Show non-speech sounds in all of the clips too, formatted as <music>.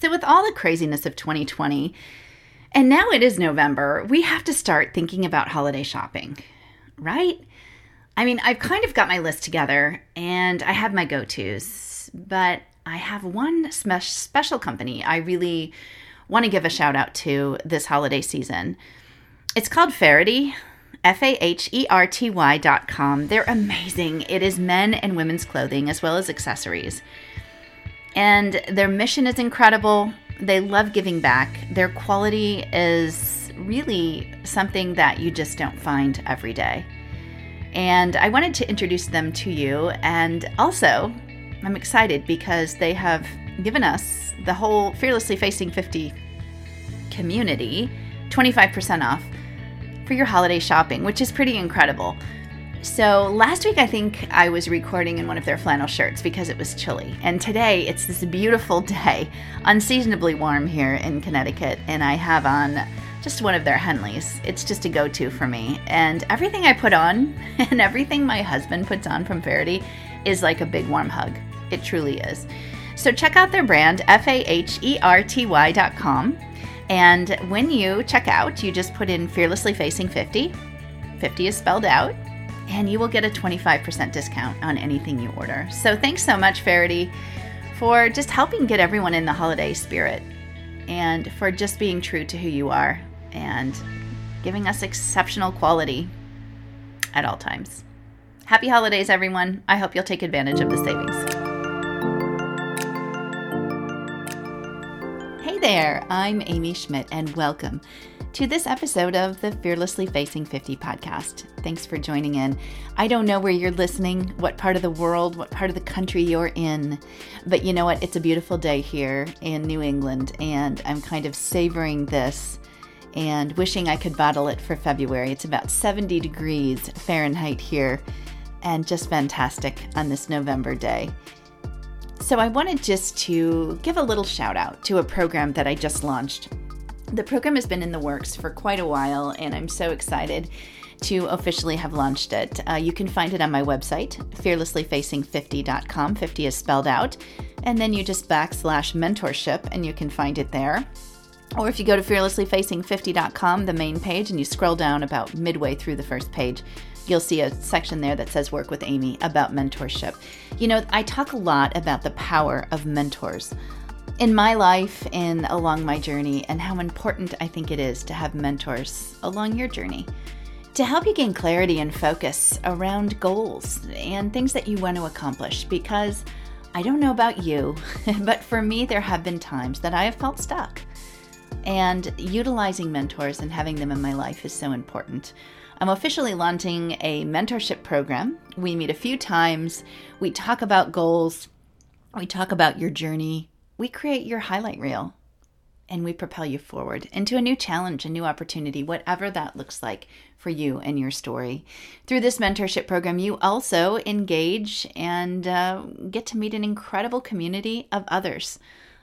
So, with all the craziness of 2020, and now it is November, we have to start thinking about holiday shopping, right? I mean, I've kind of got my list together and I have my go tos, but I have one spe- special company I really want to give a shout out to this holiday season. It's called Faherty, F A H E R T Y dot com. They're amazing. It is men and women's clothing as well as accessories. And their mission is incredible. They love giving back. Their quality is really something that you just don't find every day. And I wanted to introduce them to you. And also, I'm excited because they have given us the whole Fearlessly Facing 50 community 25% off for your holiday shopping, which is pretty incredible. So, last week I think I was recording in one of their flannel shirts because it was chilly. And today it's this beautiful <laughs> day, unseasonably warm here in Connecticut, and I have on just one of their Henleys. It's just a go to for me. And everything I put on <laughs> and everything my husband puts on from Faherty is like a big warm hug. It truly is. So, check out their brand, F A H E R T Y.com. And when you check out, you just put in Fearlessly Facing 50. 50 is spelled out and you will get a 25% discount on anything you order. So thanks so much, Faherty, for just helping get everyone in the holiday spirit and for just being true to who you are and giving us exceptional quality at all times. Happy holidays, everyone. I hope you'll take advantage of the savings. Hey there, I'm Amy Schmidt, and welcome to this episode of the Fearlessly Facing 50 podcast. Thanks for joining in. I don't know where you're listening, what part of the world, what part of the country you're in, but you know what? It's a beautiful day here in New England, and I'm kind of savoring this and wishing I could bottle it for February. It's about 70 degrees Fahrenheit here, and just fantastic on this November day. So, I wanted just to give a little shout out to a program that I just launched the program has been in the works for quite a while, and I'm so excited to officially have launched it. Uh, you can find it on my website, fearlesslyfacing50.com. 50 is spelled out. And then you just backslash mentorship, and you can find it there. Or if you go to fearlesslyfacing50.com, the main page, and you scroll down about midway through the first page, you'll see a section there that says Work with Amy about mentorship. You know, I talk a lot about the power of mentors in my life and along my journey, and how important I think it is to have mentors along your journey to help you gain clarity and focus around goals and things that you want to accomplish. Because I don't know about you, <laughs> but for me, there have been times that I have felt stuck. And utilizing mentors and having them in my life is so important. I'm officially launching a mentorship program. We meet a few times, we talk about goals, we talk about your journey, we create your highlight reel and we propel you forward into a new challenge, a new opportunity, whatever that looks like for you and your story. Through this mentorship program, you also engage and uh, get to meet an incredible community of others,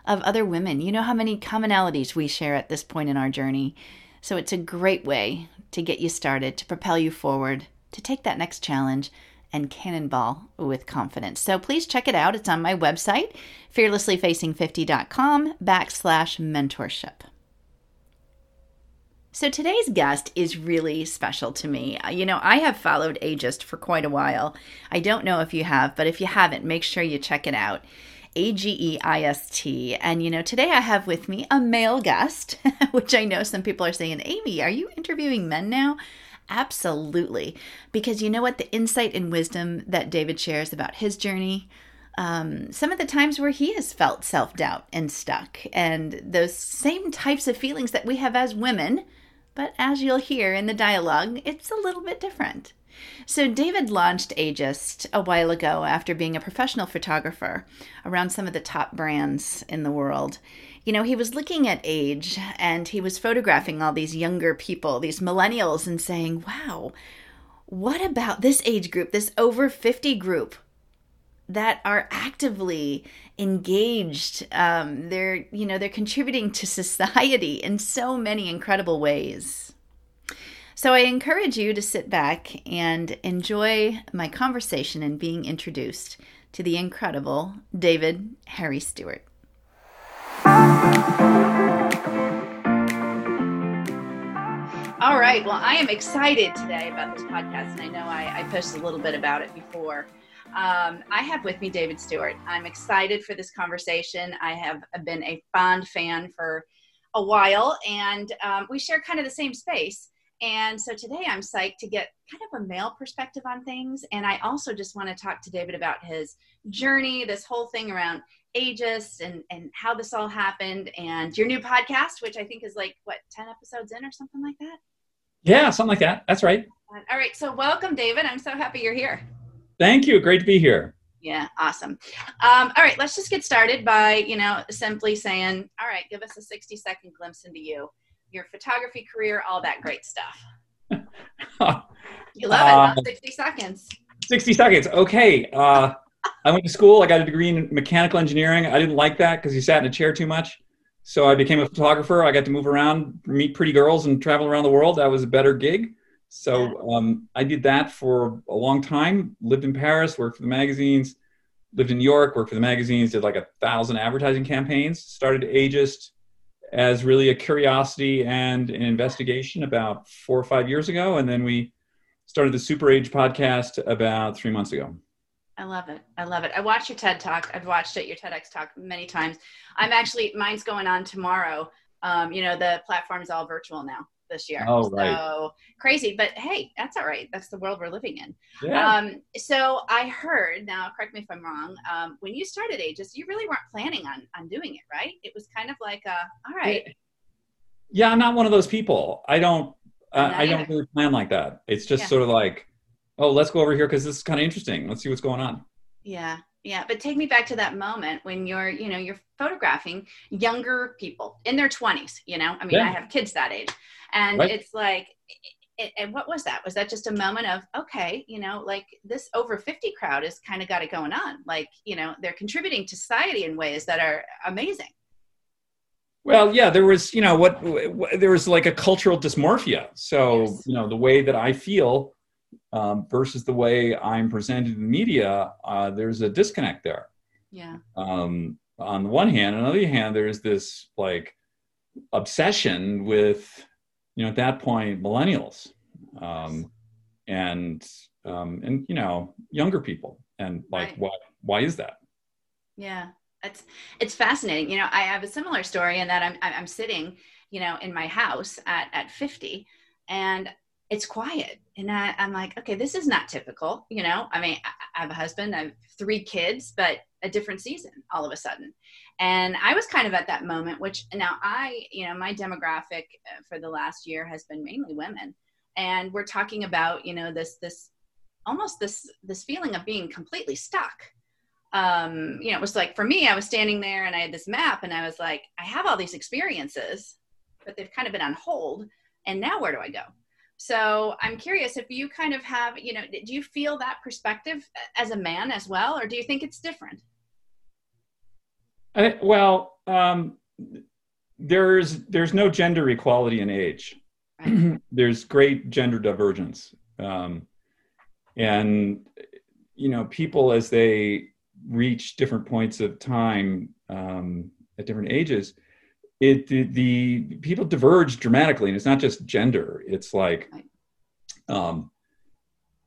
of other women. You know how many commonalities we share at this point in our journey. So it's a great way to get you started, to propel you forward, to take that next challenge and cannonball with confidence. So please check it out. It's on my website, fearlesslyfacing50.com backslash mentorship. So today's guest is really special to me. Uh, you know, I have followed Ageist for quite a while. I don't know if you have, but if you haven't, make sure you check it out. A G E I S T. And you know, today I have with me a male guest, <laughs> which I know some people are saying, Amy, are you interviewing men now? Absolutely. Because you know what? The insight and wisdom that David shares about his journey, um, some of the times where he has felt self doubt and stuck, and those same types of feelings that we have as women, but as you'll hear in the dialogue, it's a little bit different. So, David launched Ageist a while ago after being a professional photographer around some of the top brands in the world you know, he was looking at age and he was photographing all these younger people, these millennials, and saying, wow, what about this age group, this over 50 group? that are actively engaged um, they're you know they're contributing to <laughs> society in so many incredible ways so I encourage you to sit back and enjoy my conversation and being introduced to the incredible David Harry Stewart. All right. Well, I am excited today about this podcast, and I know I, I posted a little bit about it before. Um, I have with me David Stewart. I'm excited for this conversation. I have been a fond fan for a while, and um, we share kind of the same space. And so today I'm psyched to get kind of a male perspective on things. And I also just want to talk to David about his journey, this whole thing around ageist and, and how this all happened, and your new podcast, which I think is like, what, 10 episodes in or something like that? Yeah, something like that. That's right. All right. So welcome, David. I'm so happy you're here. Thank you. Great to be here. Yeah, awesome. Um, all right, let's just get started by, you know, simply saying, all right, give us a 60 second glimpse into you your photography career, all that great stuff. <laughs> you love it. Uh, 60 seconds. 60 seconds. Okay. Uh, I went to school. I got a degree in mechanical engineering. I didn't like that because you sat in a chair too much. So I became a photographer. I got to move around, meet pretty girls, and travel around the world. That was a better gig. So um, I did that for a long time. Lived in Paris, worked for the magazines. Lived in New York, worked for the magazines. Did like a thousand advertising campaigns. Started Ageist as really a curiosity and an investigation about four or five years ago. And then we started the Super Age podcast about three months ago. I love it. I love it. I watched your TED talk. I've watched it, your TEDx talk many times. I'm actually, mine's going on tomorrow. Um, you know, the platform's all virtual now this year. Oh, right. So crazy, but hey, that's all right. That's the world we're living in. Yeah. Um, so I heard, now correct me if I'm wrong, um, when you started Ageist, you really weren't planning on, on doing it, right? It was kind of like, a, all right. Yeah, I'm not one of those people. I don't, uh, I don't really plan like that. It's just yeah. sort of like, oh, let's go over here because this is kind of interesting. Let's see what's going on. Yeah. Yeah, but take me back to that moment when you're, you know, you're photographing younger people in their 20s, you know? I mean, yeah. I have kids that age and right. it's like and what was that was that just a moment of okay you know like this over 50 crowd has kind of got it going on like you know they're contributing to society in ways that are amazing well yeah there was you know what, what there was like a cultural dysmorphia so yes. you know the way that i feel um, versus the way i'm presented in the media uh, there's a disconnect there yeah um, on the one hand on the other hand there's this like obsession with you know, at that point, millennials, um, and um, and you know, younger people, and like, right. why why is that? Yeah, it's it's fascinating. You know, I have a similar story in that I'm I'm sitting, you know, in my house at at 50, and it's quiet. And I, am like okay this is not typical you know? I mean I, have a husband i have three kids but a different season all of a sudden. And i was kind of at that moment which now i you know my demographic uh, for the last year has been mainly women. And we're talking about you know this this almost this this feeling of being completely stuck. Um you know it was like for me i was standing there and i had this map and i was like i have all these experiences but they've kind of been on hold. And now where do i go so I'm curious if you kind of have, you know, do you feel that perspective as a man as well, or do you think it's different? I, well, um, there's there's no gender equality in age. Right. <clears throat> there's great gender divergence, um, and you know, people as they reach different points of time um, at different ages, it the, the, people diverge dramatically and it's not just gender. It's like um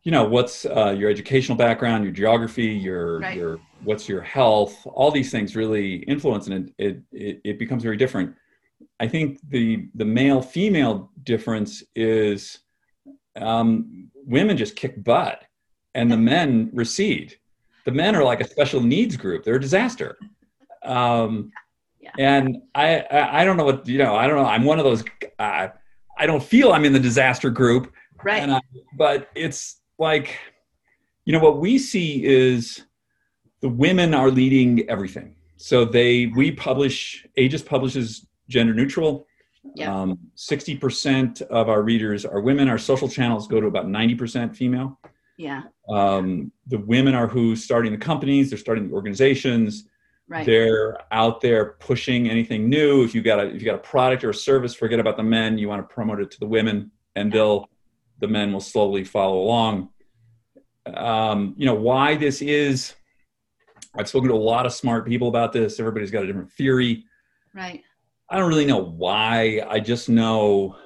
you know what's uh, your educational background your geography your right. your what's your health? All these things really influence and it, it it becomes very different. I think the the male female difference is um women just kick butt and the <laughs> men recede. The men are like a special needs group. They're a disaster. Um and I, I, I don't know what you know. I don't know. I'm one of those. Uh, I don't feel I'm in the disaster group. Right. I, but it's like, you know, what we see is the women are leading everything. So they we publish Ageist publishes gender neutral. Yeah. Um, 60% of our readers are women. Our social channels go to about 90% female. Yeah. Um, the women are who starting the companies, they're starting the organizations, Right. They're out there pushing anything new. If you got a if you got a product or a service, forget about the men. You want to promote it to the women, and they'll the men will slowly follow along. Um, you know why this is. I've spoken to a lot of smart people about this. Everybody's got a different theory. Right. I don't really know why. I just know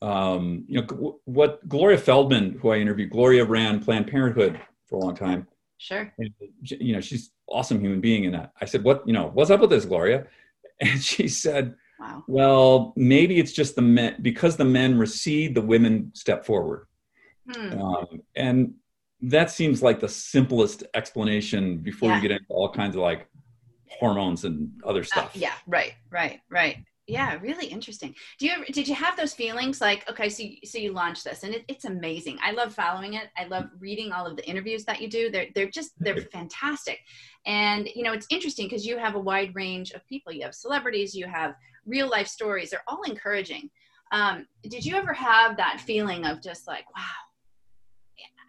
um, you know, what Gloria Feldman, who I interviewed, Gloria ran Planned Parenthood for a long time. Sure. And, you know, she's awesome human being. And I said, what, you know, what's up with this, Gloria? <laughs> And she said, wow. well, maybe it's just the men, because the men recede, the women step forward. Hmm. Um, and that seems like the simplest explanation before yeah. you get into all kinds of like hormones and other uh, stuff. Uh, yeah, right, right, right yeah really interesting. Do you ever, did you have those feelings like okay so you, so you launched this and it, it's amazing. I love following it. I love reading all of the interviews that you do. They're they're just they're fantastic. And you know it's interesting because you have a wide range of people. You have celebrities you have real life stories. They're all encouraging. Um, did you ever have that feeling of just like wow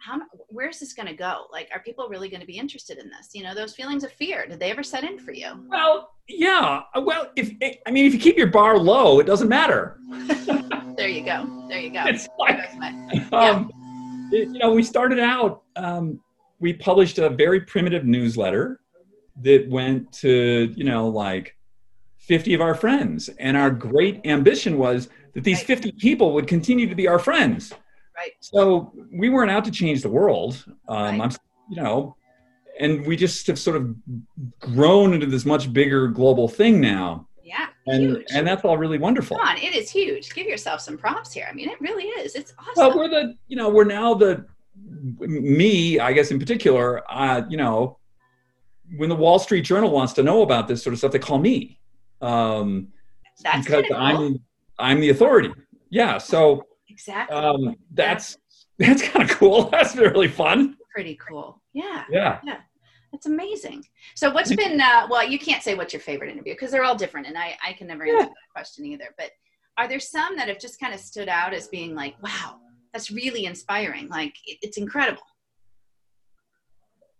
how where's this going to go? Like are people really going to be interested in this? You know those feelings of fear did they ever set in for you? Well yeah well if i mean if you keep your bar low it doesn't matter. <laughs> There you go there you go. It's like, <laughs> um, you know we started out um, we published a very primitive newsletter that went to you know like 50 of our friends. And our great ambition was that these 50 people would continue to be our friends Right. So we weren't out to change the world. Um, right. I'm, you know, and we just have sort of grown into this much bigger global thing now. Yeah, and huge. and that's all really wonderful. Come on, it is huge. Give yourself some props here. I mean, it really is. It's awesome. Well, we're the, you know, we're now the, me, I guess in particular, uh, you know, when the Wall Street Journal wants to know about this sort of stuff, they call me. Um, that's because. I'm I'm the authority. Yeah. So Exactly. Um, that's <laughs> that's kind of cool. <laughs> That's really fun. Pretty cool. Yeah. Yeah. Yeah. That's amazing. So what's been uh, well, you can't say what's your favorite interview because they're all different and I, I can never answer yeah. that question either. But are there some that have just kind of stood out as being like, wow, that's really inspiring. Like it, it's incredible.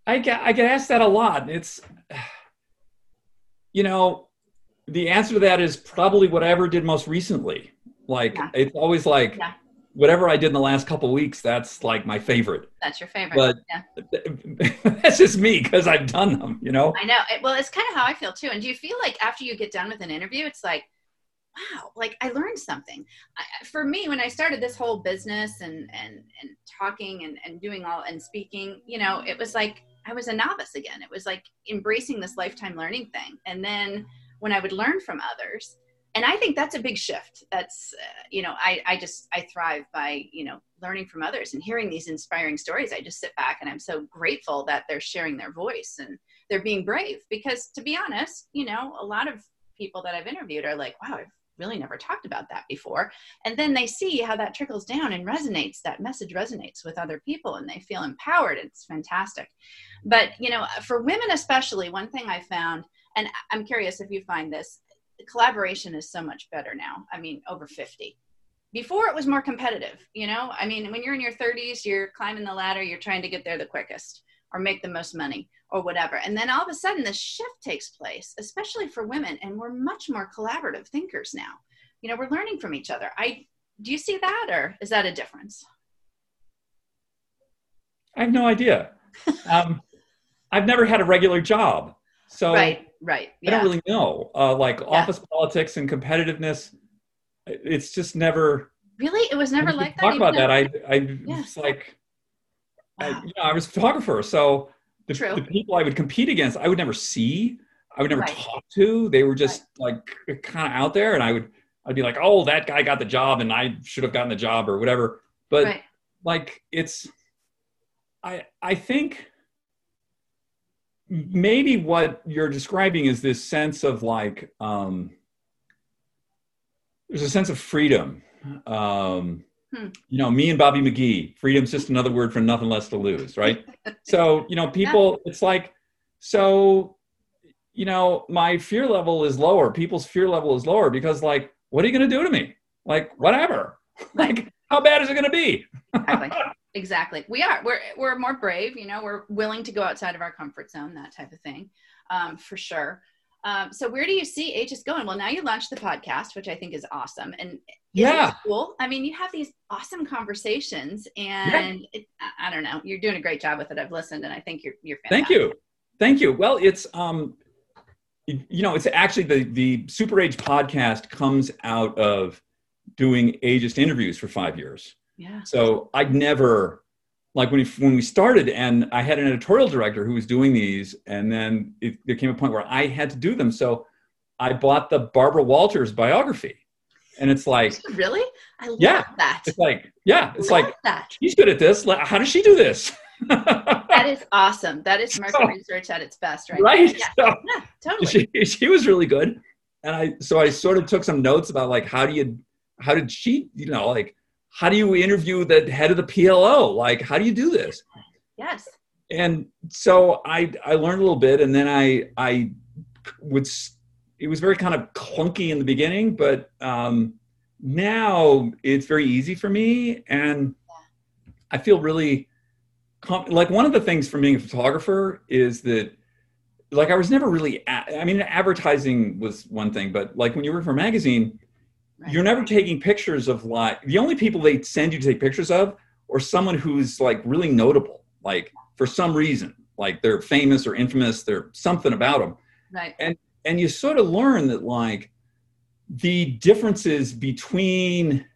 I get I get asked that a lot. It's <sighs> you know, the answer to that is probably whatever did most recently. Like yeah. it's always like yeah whatever I did in the last couple weeks, that's like my favorite. That's your favorite. But yeah. <laughs> that's just me because I've done them, you know? I know. Well, it's kind of how I feel too. And do you feel like after you get done with an interview, it's like, wow, like I learned something. I, for me, when I started this whole business and, and, and talking and, and doing all and speaking, you know, it was like I was a novice again. It was like embracing this lifetime learning thing. And then when I would learn from others, and i think that's a big shift. That's uh, you know I, I just i thrive by you know learning from others and hearing these inspiring stories. I just sit back and i'm so grateful that they're sharing their voice and they're being brave because to be honest you know a lot of people that i've interviewed are like wow i've really never talked about that before. And then they see how that trickles down and resonates that message resonates with other people and they feel empowered. It's fantastic. But you know for women especially one thing i found and i'm curious if you find this collaboration is so much better now. I mean, over 50. Before it was more competitive, you know? I mean, when you're in your 30s, you're climbing the ladder, you're trying to get there the quickest or make the most money or whatever. And then all of a sudden, this shift takes place, especially for women, and we're much more collaborative thinkers now. You know, we're learning from each other. I do you see that, or is that a difference? I have no idea. <laughs> um, I've never had a regular job, so right right yeah. i don't really know uh, like yeah. office politics and competitiveness it's just never really it was never like talk that about that i i yeah. was like wow. I, you know, I was a photographer so the, the, people i would compete against i would never see i would never right. talk to they were just right. like kind of out there and i would i'd be like oh that guy got the job and i should have gotten the job or whatever but right. like it's i i think maybe what you're describing is this sense of like um, there's a sense of freedom. Um, hmm. you know me and bobby mcgee freedom's just another word for nothing less to lose right? <laughs> So you know people it's like so you know my fear level is lower people's fear level is lower because like what are you going to do to me? Like whatever. <laughs> Like how bad is it going to be? Exactly. <laughs> Exactly. We are. We're we're more brave. You know, we're willing to go outside of our comfort zone, that type of thing, um, for sure. Um, so where do you see Ageist going? Well, now you launched the podcast, which I think is awesome, and yeah, cool. I mean, you have these awesome conversations, and yeah. it, I don't know, you're doing a great job with it. I've listened, and I think you're you're fantastic. Thank you, thank you. Well, it's um, you know, it's actually the the Super Age podcast comes out of doing ageist interviews for five years. Yeah. So I'd never like when we, when we started and I had an editorial director who was doing these and then it, there came a point where I had to do them. So I bought the Barbara Walters biography. And it's like really? I love yeah, that. It's like, yeah, it's like that. she's good at this. How does she do this? that is awesome. That is <laughs> market so, research at its best, right? Right. Yeah. So yeah, totally. She, <laughs> she was really good. And I so I sort of took some notes about like how do you how did she, you know, like how do you interview the head of the PLO? Like, how do you do this? Yes. And so I I learned a little bit, and then I I would. It was very kind of clunky in the beginning, but um, now it's very easy for me, and I feel really like one of the things from being a photographer is that like I was never really. I mean, advertising was one thing, but like when you work for a magazine Right. You're never taking pictures of like the only people they send you to take pictures of or someone who's like really notable, like for some reason, like they're famous or infamous, there's something about them. Right. And and you sort of learn that like the differences between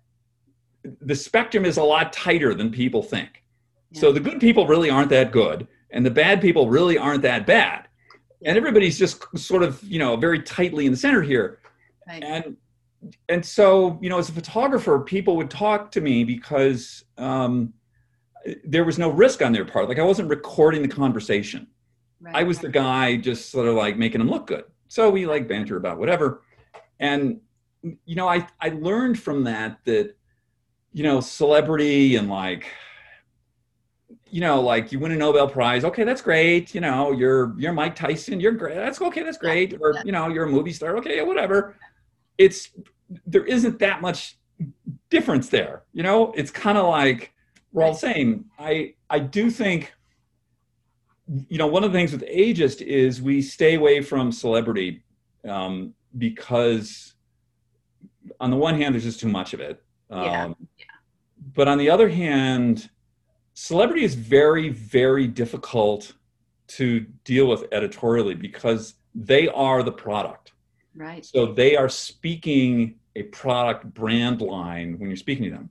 the spectrum is a lot tighter than people think. Yeah. So the good people really aren't that good, and the bad people really aren't that bad. And everybody's just sort of, you know, very tightly in the center here. Right. And and so you know as a photographer people would talk to me because um, there was no risk on their part. Like i wasn't recording the conversation. Right. i was the guy just sort of like making them look good. So we like banter about whatever. And you know i i learned from that that you know celebrity and like you know like you win a nobel prize okay that's great you know you're you're mike tyson you're great that's okay that's great or you know you're a movie star okay whatever. It's there isn't that much difference there. You know, it's kind of like we're all the same. I I do think you know one of the things with ageist is we stay away from celebrity um, because on the one hand there's just too much of it. Um, yeah. yeah. But on the other hand, celebrity is very very difficult to deal with editorially because they are the product. Right. So they are speaking a product brand line when you're speaking to them.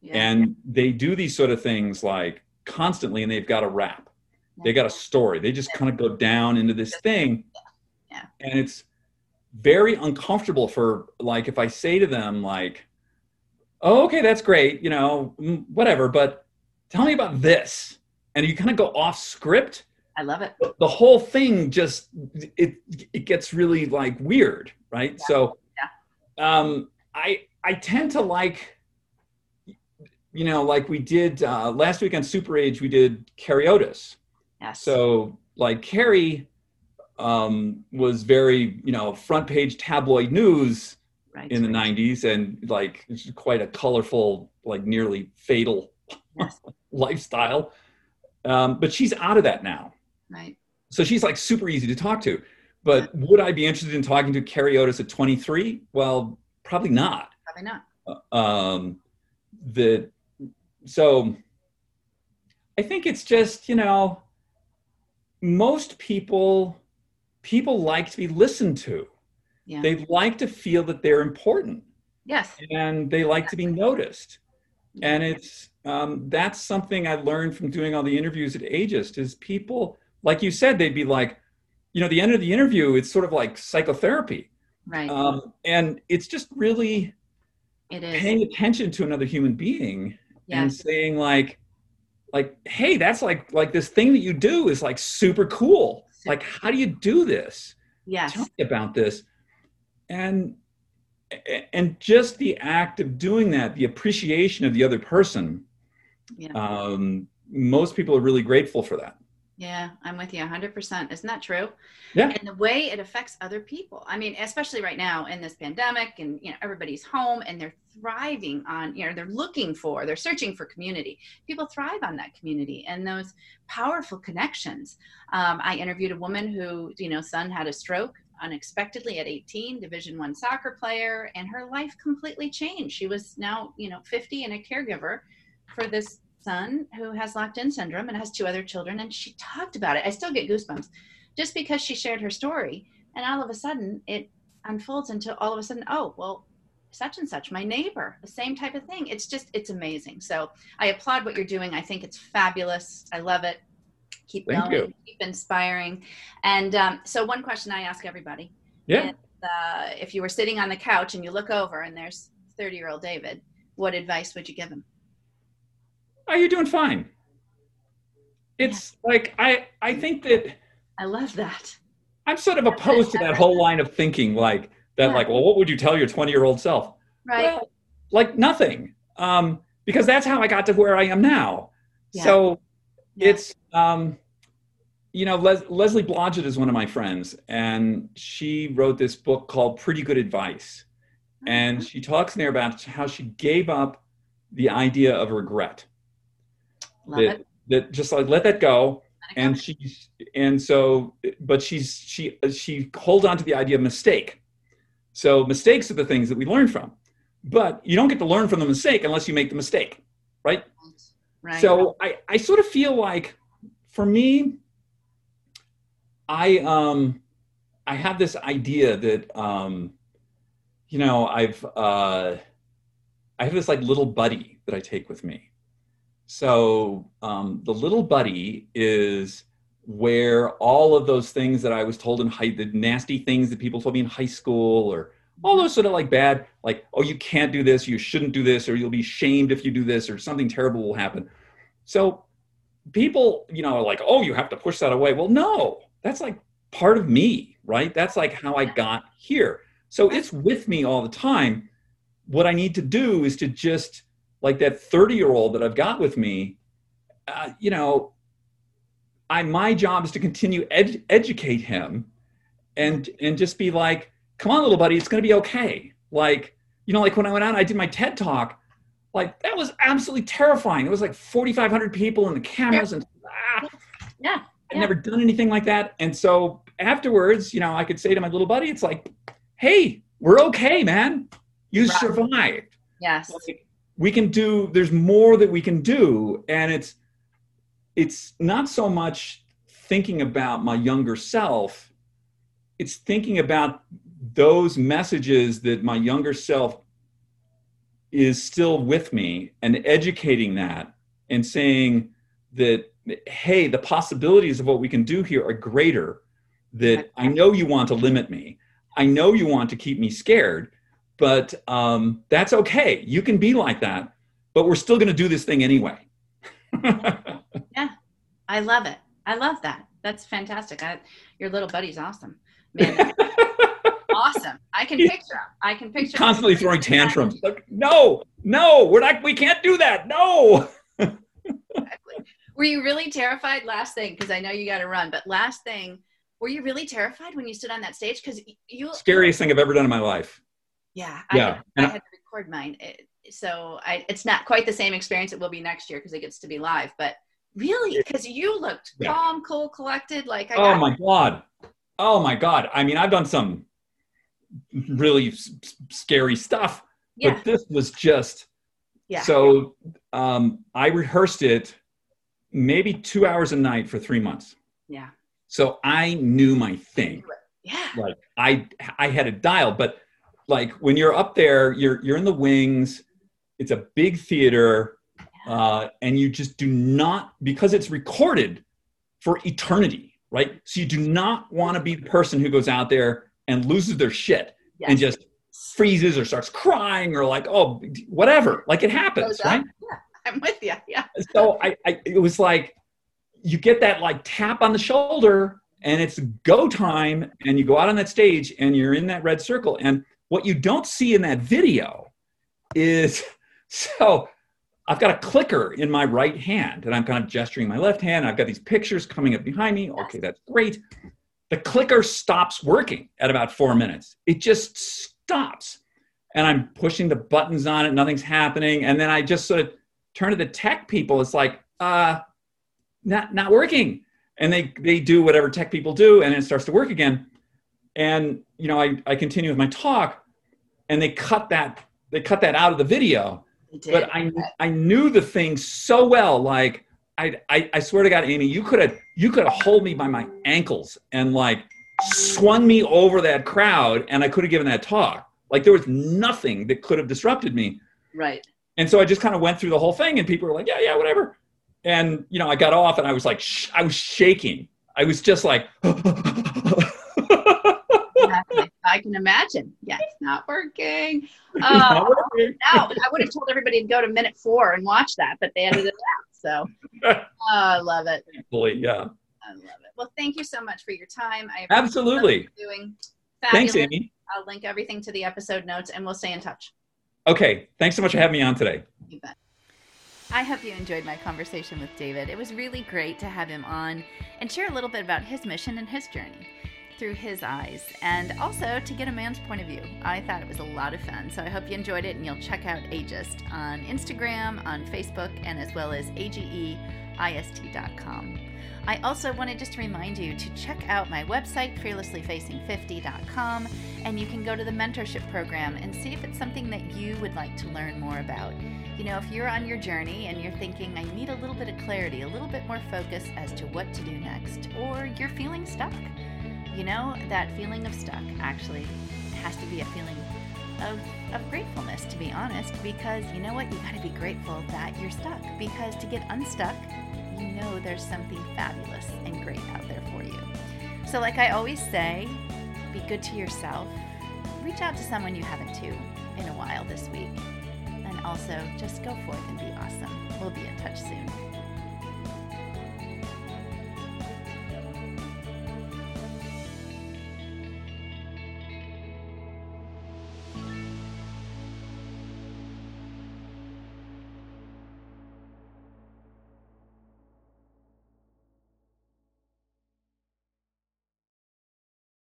Yeah. And they do these sort of things like constantly, and they've got a rap. Yeah. They got a story. They just yeah. kind of go down into this thing. Yeah. And it's very uncomfortable for like if I say to them like, "Oh, okay, that's great, you know, mm, whatever, but tell me about this." And you kind of go off script. I love it. The whole thing just it it gets really like weird, right? So um, I I tend to like, you know, like we did uh, last week on Super Age, we did Carrie Otis. Yes. So like Carrie um, was very, you know, front page tabloid news right, in the right. 90s and like quite a colorful, like nearly fatal yes. <laughs> lifestyle. Um, but she's out of that now. Right. So she's like super easy to talk to. But would I be interested in talking to Carrie Otis at 23? Well, probably not. Probably not. Uh, um, the so I think it's just you know most people people like to be listened to. Yeah. They like to feel that they're important. Yes. And they like to be noticed. And it's um, that's something I learned from doing all the interviews at Ageist is people like you said they'd be like, you know, the end of the interview, it's sort of like psychotherapy. Right. Um, and it's just really it is. paying attention to another human being yes. and saying like, like, hey, that's like like this thing that you do is like super cool. Super like, how do you do this? Yes. Tell me about this. And and just the act of doing that, the appreciation of the other person. Yeah. Um, most people are really grateful for that. Yeah, I'm with you 100%. Isn't that true? Yeah. And the way it affects other people. I mean, especially right now in this pandemic and you know everybody's home and they're thriving on, you know, they're looking for, they're searching for community. People thrive on that community and those powerful connections. Um, I interviewed a woman who, you know, son had a stroke unexpectedly at 18 division one soccer player and her life completely changed she was now you know 50 and a caregiver for this son who has locked in syndrome and has two other children and she talked about it i still get goosebumps just because she shared her story and all of a sudden it unfolds into all of a sudden oh well such and such, my neighbor, the same type of thing. It's just, it's amazing. So I applaud what you're doing. I think it's fabulous. I love it. Keep Thank going, you. keep inspiring. And um, so, one question I ask everybody Yeah. is, uh, if you were sitting on the couch and you look over and there's 30 year old David, what advice would you give him? Oh, you're doing fine. It's like I I think that I love that. I'm sort of opposed to that whole line of thinking like that Yeah. like well what would you tell your 20 year old self? Right. Well, like nothing. Um, because that's how I got to where I am now. Yeah. So Yeah. it's um, you know Les- Leslie Blodgett is one of my friends, and she wrote this book called Pretty Good Advice, and she talks in there about how she gave up the idea of regret. Love that, it. that just like let that go. and she's and so but she's she she holds on to the idea of mistake so mistakes are the things that we learn from but you don't get to learn from the mistake unless you make the mistake right right. so I, I sort of feel like for me i um i have this idea that um you know i've uh i have this like little buddy that i take with me so um the little buddy is where all of those things that i was told in high the nasty things that people told me in high school or all those sort of like bad like oh you can't do this you shouldn't do this or you'll be shamed if you do this or something terrible will happen. So people you know are like oh you have to push that away. Well no that's like part of me right? That's like how i got here. So it's with me all the time. What i need to do is to just like that 30 year old that i've got with me uh, you know i my job is to continue ed- educate him and and just be like come on little buddy it's going to be okay like you know like when i went out and i did my ted talk like that was absolutely terrifying. It was like 4,500 people and the cameras and ah, Yeah, I'd yeah. never done anything like that. And so afterwards, you know, I could say to my little buddy, it's like, hey, we're okay, man. You Right. survived. yes. Like, we can do. There's more that we can do, and it's it's not so much thinking about my younger self. It's thinking about those messages that my younger self is still with me and educating that and saying that hey the possibilities of what we can do here are greater that i know you want to limit me i know you want to keep me scared but um, that's okay you can be like that but we're still going to do this thing anyway <laughs> yeah, I love it. I love that. That's fantastic. I, your little buddy's awesome. Man, <laughs> awesome. I can picture him. I can picture him. constantly throwing tantrums like no no we're not we can't do that no Exactly. Were you really terrified? Last thing, because I know you got to run, but last thing, were you really terrified when you stood on that stage? Because you, scariest thing i've ever done in my life yeah, Yeah, I, had, I had to record mine, It- so I, it's not quite the same experience. It will be next year because it gets to be live. But really, because you looked Yeah. calm, cool, collected, like I oh my god. Oh my god. I mean i've done some really s- scary stuff yeah, but this was just yeah, so um, i rehearsed it maybe two hours a night for three months. Yeah, so i knew my thing. Yeah, like i i had it dialed but like when you're up there you're you're in the wings it's a big theater uh, and you just do not because it's recorded for eternity right so you do not want to be the person who goes out there and loses their shit yes. and just freezes or starts crying or like oh whatever like it happens right Yeah, I'm with you. Yeah, so I, I it was like you get that like tap on the shoulder and it's go time and you go out on that stage and you're in that red circle and what you don't see in that video is <laughs> so I've got a clicker in my right hand and I'm kind of gesturing my left hand. I've got these pictures coming up behind me. Okay, that's great. The clicker stops working at about four minutes. It just stops. And I'm pushing the buttons on it, nothing's happening. And then I just sort of turn to the tech people. It's like, uh, not not working. And they they do whatever tech people do, and it starts to work again. And you know, I, I continue with my talk, and they cut that they cut that out of the video but I I knew the thing so well. Like I I, I swear to God, Amy, you could have you could have hold me by my ankles and like swung me over that crowd, and I could have given that talk. Like there was nothing that could have disrupted me. Right. And so I just kind of went through the whole thing, and people were like, "Yeah, yeah, whatever." And you know, I got off, and I was like, sh- I was shaking. I was just like. I can imagine. Yeah, it's not working. Uh, <laughs> not working. now, I would have told everybody to go to minute four and watch that, but they edited it out. So <laughs> oh, I love it. Thankfully, yeah. I love it. Well, thank you so much for your time. I absolutely doing. Fabulous. Thanks, Amy. I'll link everything to the episode notes, and we'll stay in touch. Okay. Thanks so much for having me on today. You bet. I hope you enjoyed my conversation with David. It was really great to have him on and share a little bit about his mission and his journey through his eyes and also to get a man's point of view. I thought it was a lot of fun. So I hope you enjoyed it and you'll check out Ageist on Instagram, on Facebook, and as well as ageist.com. I also wanted just to remind you to check out my website, fearlesslyfacing50.com, and you can go to the mentorship program and see if it's something that you would like to learn more about. You know, if you're on your journey and you're thinking, I need a little bit of clarity, a little bit more focus as to what to do next, or you're feeling stuck, you know, that feeling of stuck actually has to be a feeling of, of gratefulness, to be honest, because you know what? You got to be grateful that you're stuck, because to get unstuck, you know there's something fabulous and great out there for you. So, like I always say, be good to yourself. Reach out to someone you haven't to in a while this week. And also, just go forth and be awesome. We'll be in touch soon.